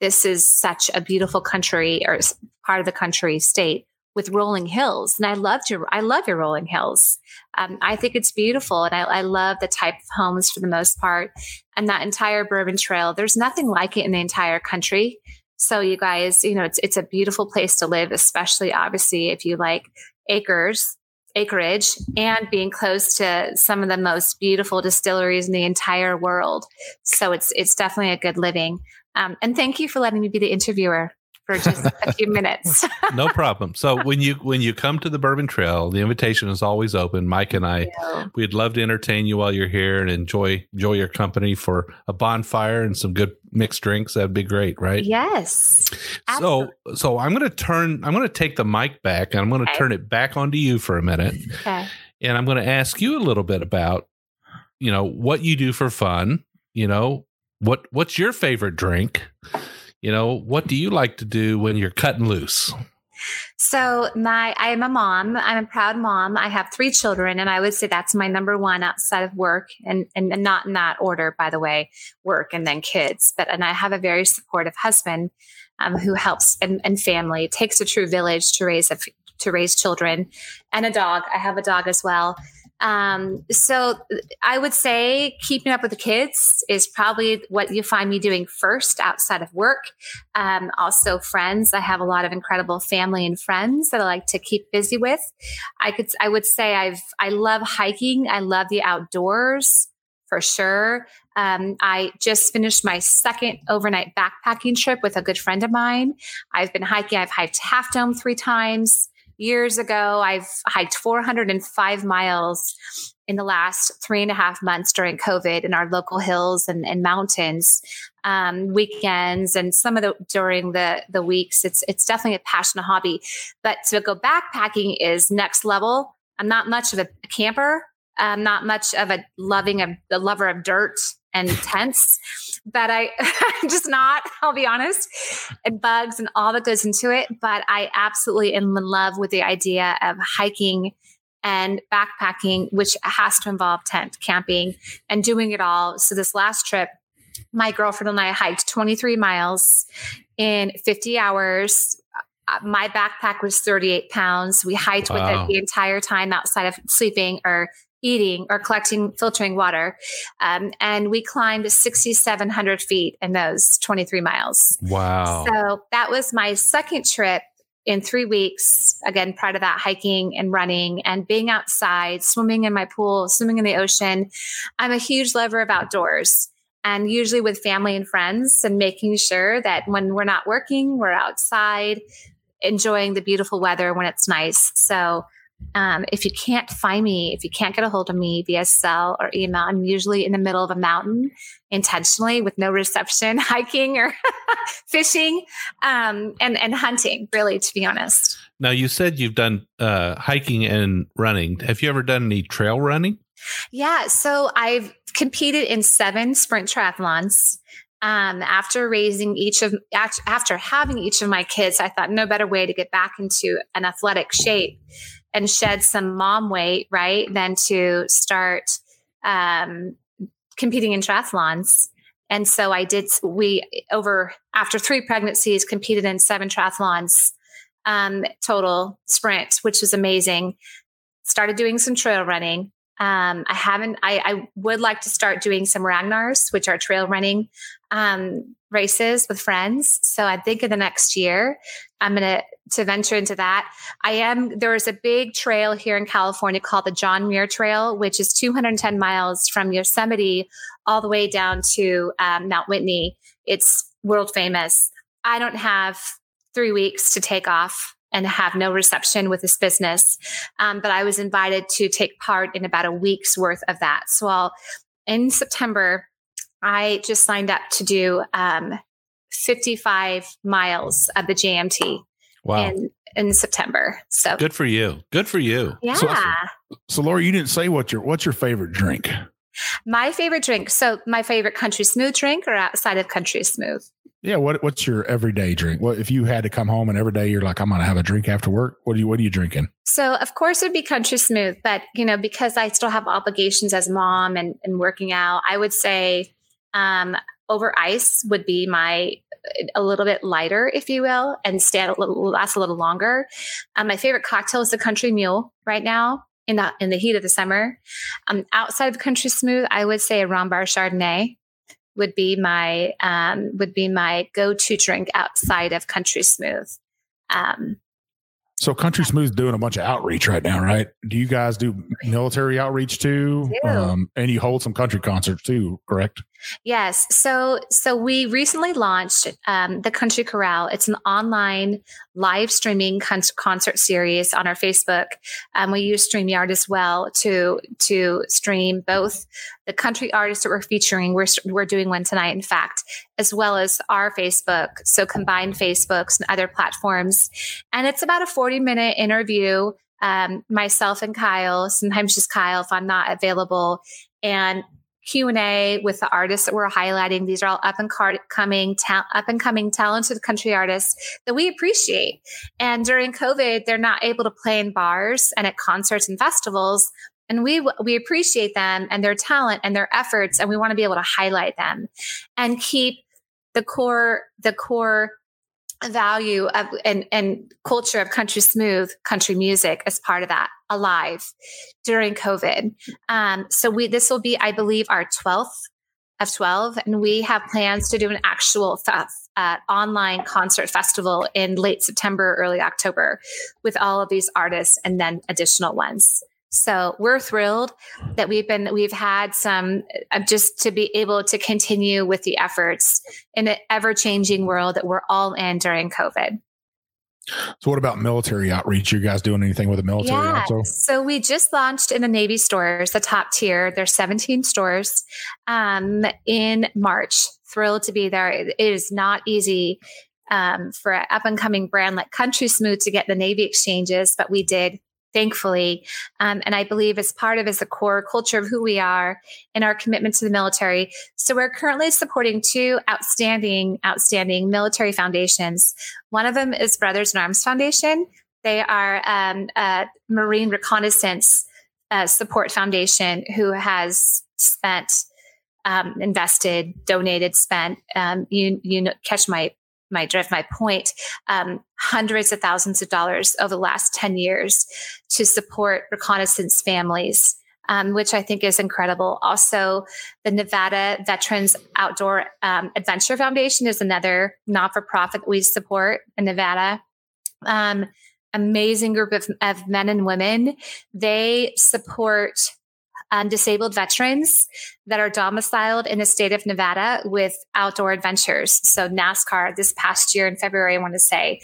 this is such a beautiful country or part of the country state with rolling hills. And I loved your, I love your rolling hills. Um, I think it's beautiful. And I, I, love the type of homes for the most part. And that entire Bourbon Trail, there's nothing like it in the entire country. So you guys, you know, it's, it's a beautiful place to live, especially obviously if you like acres, acreage and being close to some of the most beautiful distilleries in the entire world. So it's, it's definitely a good living. Um, and thank you for letting me be the interviewer for just a few minutes. no problem. So when you when you come to the Bourbon Trail, the invitation is always open. Mike and I, we'd love to entertain you while you're here and enjoy enjoy your company for a bonfire and some good mixed drinks. That'd be great, right? Yes. Absolutely. So so I'm going to turn. I'm going to take the mic back and I'm going to okay. turn it back onto you for a minute. Okay. And I'm going to ask you a little bit about, you know, what you do for fun. You know, what what's your favorite drink? You know, what do you like to do when you're cutting loose? So my I am a mom. I'm a proud mom. I have three children, and I would say that's my number one outside of work, and and, not in that order, by the way, work and then kids. But and I have a very supportive husband um, who helps and, and family. It takes a true village to raise a to raise children, and a dog. I have a dog as well. Um, so I would say keeping up with the kids is probably what you find me doing first outside of work. Um, also friends. I have a lot of incredible family and friends that I like to keep busy with. I could, I would say I've, I love hiking. I love the outdoors for sure. Um, I just finished my second overnight backpacking trip with a good friend of mine. I've been hiking. I've hiked Half Dome three times years ago. I've hiked 405 miles in the last three and a half months during COVID in our local hills and, and mountains, um, weekends, and some of the during the the weeks. It's it's definitely a passion, a hobby. But to go backpacking is next level. I'm not much of a camper. I'm not much of a loving a, a lover of dirt and tents but I, I'm just not, I'll be honest, and bugs and all that goes into it. But I absolutely am in love with the idea of hiking and backpacking, which has to involve tent camping and doing it all. So this last trip, my girlfriend and I hiked 23 miles in 50 hours. Uh, my backpack was 38 pounds. We hiked wow. with it the entire time outside of sleeping or eating or collecting filtering water. Um, and we climbed 6,700 feet in those 23 miles. Wow. So that was my second trip in three weeks. Again, part of that hiking and running and being outside, swimming in my pool, swimming in the ocean. I'm a huge lover of outdoors and usually with family and friends and making sure that when we're not working, we're outside enjoying the beautiful weather when it's nice. So um, if you can't find me, if you can't get a hold of me via cell or email, I'm usually in the middle of a mountain intentionally with no reception, hiking or fishing um, and, and hunting, really, to be honest. Now, you said you've done uh, hiking and running. Have you ever done any trail running? Yeah. So I've competed in seven sprint triathlons. Um, after raising each of after having each of my kids, I thought no better way to get back into an athletic shape and shed some mom weight, right, than to start um, competing in triathlons. And so I did, we over after three pregnancies, competed in seven triathlons um, total sprint, which was amazing. Started doing some trail running. Um, I haven't, I, I, would like to start doing some Ragnars, which are trail running um, races with friends. So I think in the next year, I'm going to to venture into that. I am there is a big trail here in California called the John Muir Trail, which is 210 miles from Yosemite all the way down to um, Mount Whitney. It's world famous. I don't have three weeks to take off and have no reception with this business. Um, but I was invited to take part in about a week's worth of that. So I'll, in September, I just signed up to do um, 55 miles of the JMT wow. in, in September. So good for you. Good for you. Yeah. So, so Lori, you didn't say what your what's your favorite drink? My favorite drink. So my favorite country smooth drink or outside of country smooth? Yeah, what what's your everyday drink? What if you had to come home and every day you're like, I'm gonna have a drink after work? What are you what are you drinking? So of course it would be country smooth, but you know, because I still have obligations as mom and, and working out, I would say Um, over ice would be my a little bit lighter, if you will, and stand a little, last a little longer. Um, my favorite cocktail is the Country Mule right now in the in the heat of the summer. Um, outside of Country Smooth, I would say a Bar Chardonnay would be my um, would be my go to drink outside of Country Smooth. Um, so Country Smooth doing a bunch of outreach right now, right? Do you guys do military outreach too? Um, and you hold some country concerts too, correct? Yes. So so we recently launched um, the Country Chorale. It's an online live streaming con- concert series on our Facebook. Um, we use StreamYard as well to to stream both the country artists that we're featuring. We're we're doing one tonight, in fact, as well as our Facebook. So combined Facebooks and other platforms, and it's about a forty minute interview. Um, myself and Kyle, sometimes just Kyle if I'm not available, and Q&A with the artists that we're highlighting. These are all up and coming, ta- up and coming talented country artists that we appreciate. And during COVID, they're not able to play in bars and at concerts and festivals. And we we appreciate them and their talent and their efforts, and we want to be able to highlight them and keep the core the core value of and, and culture of country smooth country music as part of that alive during covid. Um, so we this will be i believe our 12th of 12 and we have plans to do an actual uh, online concert festival in late september early october with all of these artists and then additional ones so we're thrilled that we've been we've had some uh, just to be able to continue with the efforts in an ever changing world that we're all in during COVID. So, what about military outreach? You guys doing anything with the military? Yeah. Also? So, we just launched in the Navy stores, the top tier. There's 17 stores um, in March. Thrilled to be there. It is not easy um, for an up and coming brand like Country Smooth to get the Navy exchanges, but we did thankfully. Um, and I believe as part of as a core culture of who we are and our commitment to the military. So we're currently supporting two outstanding, outstanding military foundations. One of them is Brothers in Arms Foundation. They are um, a Marine Reconnaissance uh, Support Foundation who has spent, um, invested, donated, spent. Um, you you know, catch my my drift, my point, um, hundreds of thousands of dollars over the last 10 years to support reconnaissance families. Um, which I think is incredible. Also, the Nevada Veterans Outdoor um, Adventure Foundation is another not for profit that we support in Nevada. Um, amazing group of, of men and women. They support um, disabled veterans that are domiciled in the state of Nevada with outdoor adventures. So, NASCAR this past year in February, I want to say,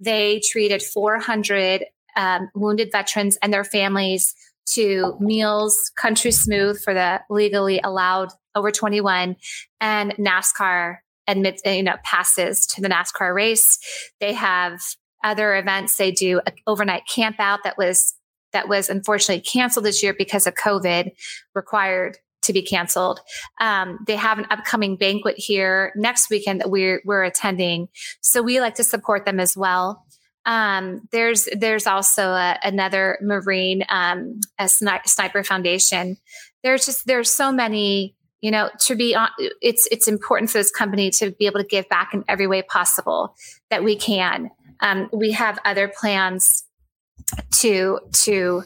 they treated 400 um, wounded veterans and their families to meals, country smooth for the legally allowed over 21, and NASCAR admits, you know, passes to the NASCAR race. They have other events. They do an overnight camp out that was that was unfortunately canceled this year because of COVID, required to be canceled. Um, they have an upcoming banquet here next weekend that we're we're attending, so we like to support them as well. Um, there's there's also a, another Marine um, a Sniper Foundation. There's just there's so many you know to be on it's it's important for this company to be able to give back in every way possible that we can um, we have other plans to to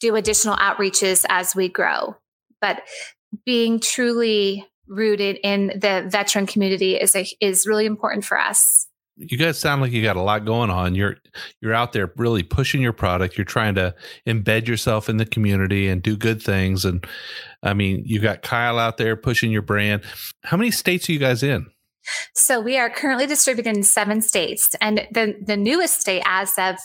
do additional outreaches as we grow. But being truly rooted in the veteran community is a, is really important for us. You guys sound like you got a lot going on. You're you're out there really pushing your product. You're trying to embed yourself in the community and do good things. And I mean, you got Kyle out there pushing your brand. How many states are you guys in? So we are currently distributed in seven states, and the the newest state as of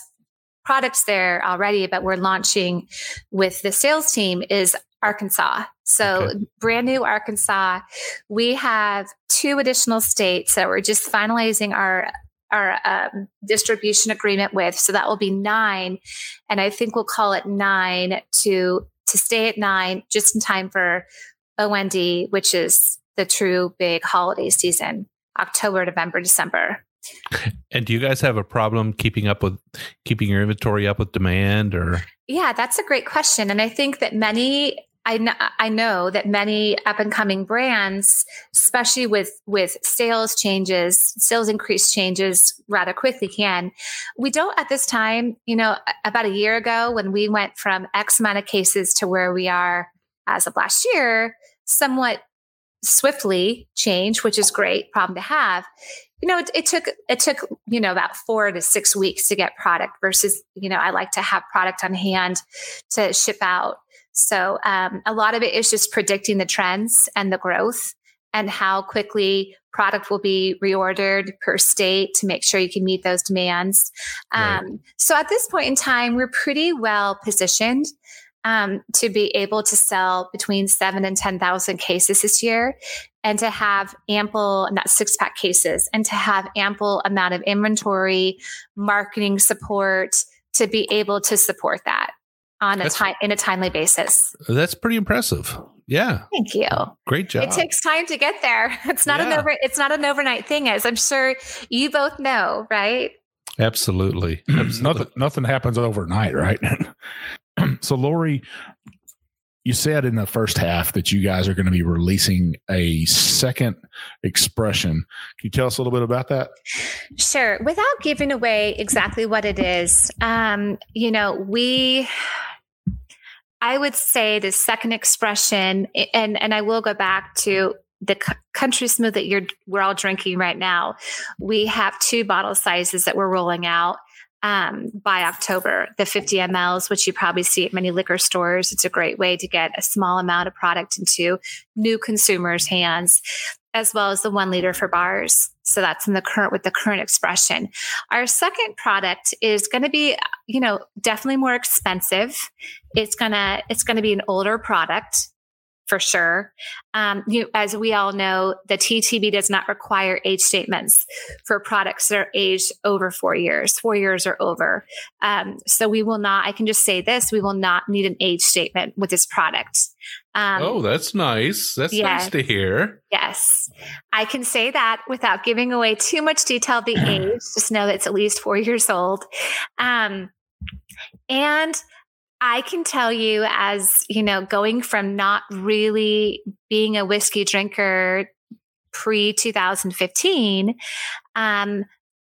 products there already, but we're launching with the sales team is Arkansas. So okay. brand new Arkansas. We have two additional states that we're just finalizing our our um, distribution agreement with. So that will be nine, and I think we'll call it nine to to stay at nine just in time for OND, which is the true big holiday season, October, November, December. And do you guys have a problem keeping up with keeping your inventory up with demand or? Yeah, that's a great question. And I think that many I know, I know that many up and coming brands, especially with with sales changes, sales increase changes rather quickly, can. We don't at this time. You know, about a year ago when we went from X amount of cases to where we are as of last year, somewhat swiftly change, which is great problem to have. You know, it, it, took it took you know about four to six weeks to get product versus you know I like to have product on hand to ship out. So um, a lot of it is just predicting the trends and the growth and how quickly product will be reordered per state to make sure you can meet those demands. Um, right. So at this point in time, we're pretty well positioned um, to be able to sell between seven and 10,000 cases this year and to have ample, not six pack cases, and to have ample amount of inventory, marketing support to be able to support that on a time in a timely basis. That's pretty impressive. Yeah. Thank you. Great job. It takes time to get there. It's not yeah. an over it's not an overnight thing as I'm sure you both know, right? Absolutely. Absolutely. nothing nothing happens overnight, right? so Lori, you said in the first half that you guys are going to be releasing a second expression. Can you tell us a little bit about that? Sure. Without giving away exactly what it is, um, you know, we. I would say the second expression, and and I will go back to the country smooth that you're we're all drinking right now. We have two bottle sizes that we're rolling out um, by October, the 50 mLs, which you probably see at many liquor stores. It's a great way to get a small amount of product into new consumers' hands, as well as the one liter for bars. So that's in the current with the current expression. Our second product is going to be, you know, definitely more expensive. It's gonna it's going to be an older product for sure. Um, you, as we all know, the TTB does not require age statements for products that are aged over four years, four years or over. Um, so we will not, I can just say this, we will not need an age statement with this product. Um, oh, that's nice. That's nice to hear. Yes. I can say that without giving away too much detail of the age. Just know that it's at least four years old. Um, and I can tell you, as you know, going from not really being a whiskey drinker pre 2015, um,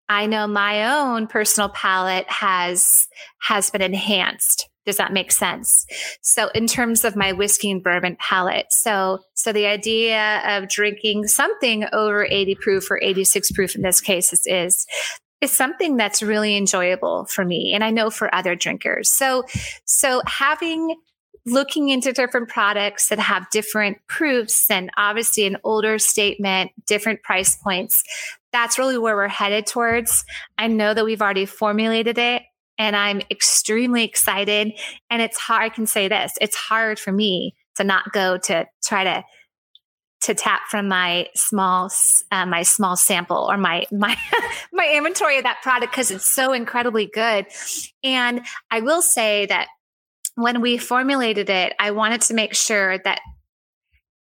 I know my own personal palate has has been enhanced. Does that make sense? So, in terms of my whiskey and bourbon palate, so so the idea of drinking something over 80 proof or 86 proof in this case is, is is something that's really enjoyable for me and I know for other drinkers. So so having looking into different products that have different proofs and obviously an older statement, different price points, that's really where we're headed towards. I know that we've already formulated it and I'm extremely excited and it's hard I can say this, it's hard for me to not go to try to to tap from my small uh, my small sample or my my my inventory of that product because it's so incredibly good. And i will say that when we formulated it i wanted to make sure that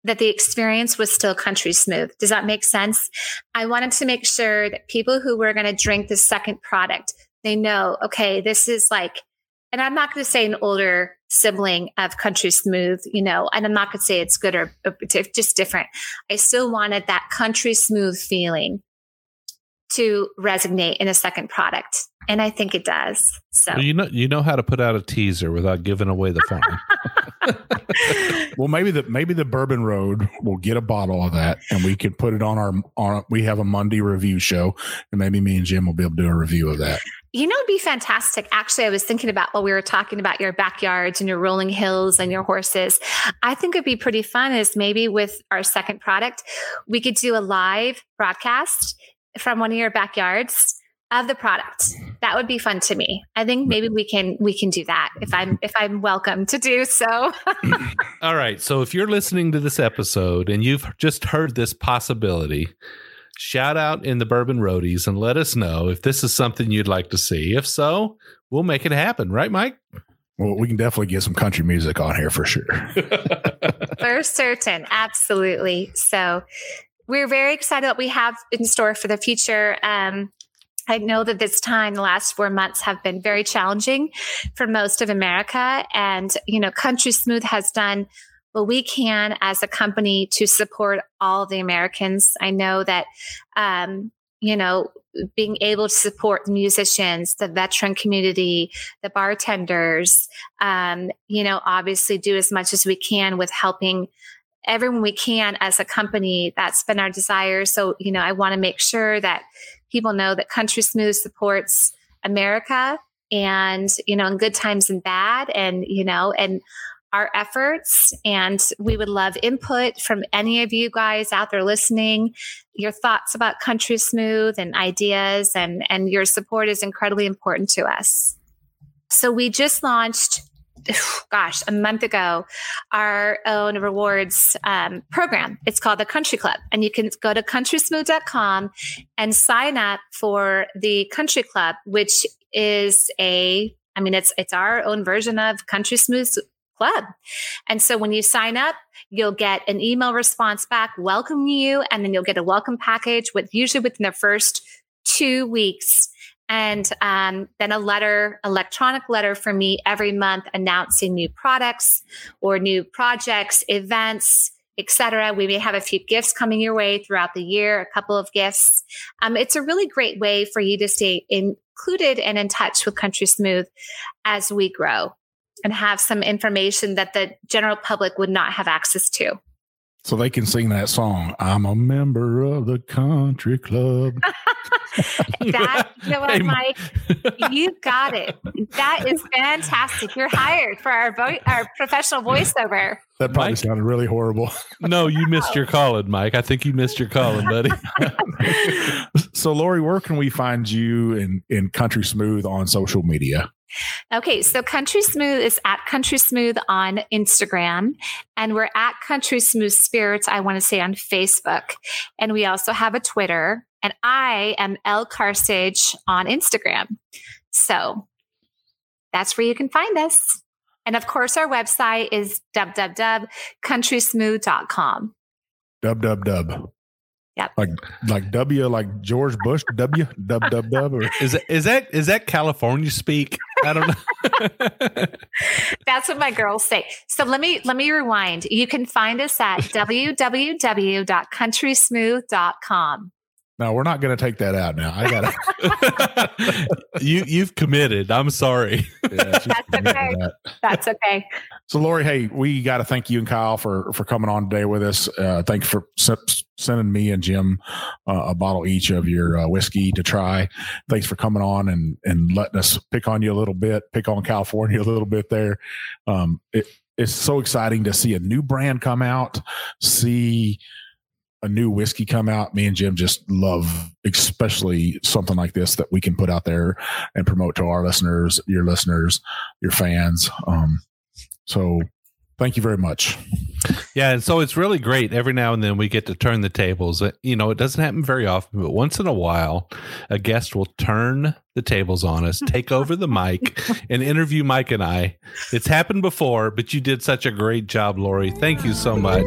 that the experience was still country smooth. Does that make sense? I wanted to make sure that people who were going to drink the second product they know okay this is like and I'm not going to say an older sibling of Country Smooth, you know, and I'm not going to say it's good or just different. I still wanted that Country Smooth feeling to resonate in a second product, and I think it does. So well, you know, you know how to put out a teaser without giving away the phone. well, maybe the maybe the Bourbon Road will get a bottle of that, and we can put it on our on. We have a Monday review show, and maybe me and Jim will be able to do a review of that. You know, it'd be fantastic. Actually, I was thinking about while we were talking about your backyards and your rolling hills and your horses. I think it'd be pretty fun is maybe with our second product, we could do a live broadcast from one of your backyards of the product. That would be fun to me. I think maybe we can we can do that if I'm if I'm welcome to do so. All right. So if you're listening to this episode and you've just heard this possibility, shout out in the Bourbon Roadies and let us know if this is something you'd like to see. If so, we'll make it happen, right, Mike? Well, we can definitely get some country music on here for sure. for certain. Absolutely. So we're very excited what we have in store for the future. Um, I know that this time, the last four months have been very challenging for most of America. And, you know, Country Smooth has done what we can as a company to support all the Americans. I know that, um, you know, being able to support musicians, the veteran community, the bartenders, um, you know, obviously do as much as we can with helping everyone we can as a company. That's been our desire. So, you know, I want to make sure that people know that Country Smooth supports America and, you know, in good times and bad. And, you know, and our efforts. And we would love input from any of you guys out there listening, your thoughts about Country Smooth and ideas, and, and your support is incredibly important to us. So we just launched gosh, a month ago, our own rewards um, program. It's called the Country Club. And you can go to countrysmooth.com and sign up for the Country Club, which is a I mean, it's it's our own version of Country Smooth club. And so when you sign up, you'll get an email response back welcoming you, and then you'll get a welcome package with usually within the first two weeks. And um, then a letter, electronic letter from me every month announcing new products or new projects, events, etc. We may have a few gifts coming your way throughout the year, a couple of gifts. Um, it's a really great way for you to stay included and in touch with Country Smooth as we grow and have some information that the general public would not have access to. So they can sing that song. I'm a member of the country club. that you know what, Mike? You got it. That is fantastic. You're hired for our vo- our professional voiceover. That probably Mike? sounded really horrible. no, you missed your calling, Mike. I think you missed your calling, buddy. so, Lori, where can we find you in in Country Smooth on social media? Okay, so Country Smooth is at Country Smooth on Instagram, and we're at Country Smooth Spirits, I want to say on Facebook. And we also have a Twitter, and I am L Carcich on Instagram. So that's where you can find us. And of course, our website is www.countrysmooth.com. Dub, dub, dub. Yep. Like like W like George Bush W dub dub dub or is that is that is that California speak? I don't know. That's what my girls say. So let me let me rewind. You can find us at www.countrysmooth.com. No, we're not going to take that out now. I got to. you you've committed. I'm sorry. Yeah, That's okay. That. That's okay. So, Lori, hey, we got to thank you and Kyle for for coming on today with us. Uh, thanks for s- sending me and Jim uh, a bottle each of your uh, whiskey to try. Thanks for coming on and and letting us pick on you a little bit, pick on California a little bit there. Um, it, it's so exciting to see a new brand come out, see a new whiskey come out, me and Jim just love, especially something like this that we can put out there and promote to our listeners, your listeners, your fans. Um, so thank you very much. Yeah, and so it's really great. Every now and then we get to turn the tables. Uh, you know, it doesn't happen very often, but once in a while, a guest will turn the tables on us, take over the mic, and interview Mike and I. It's happened before, but you did such a great job, Lori. Thank you so much.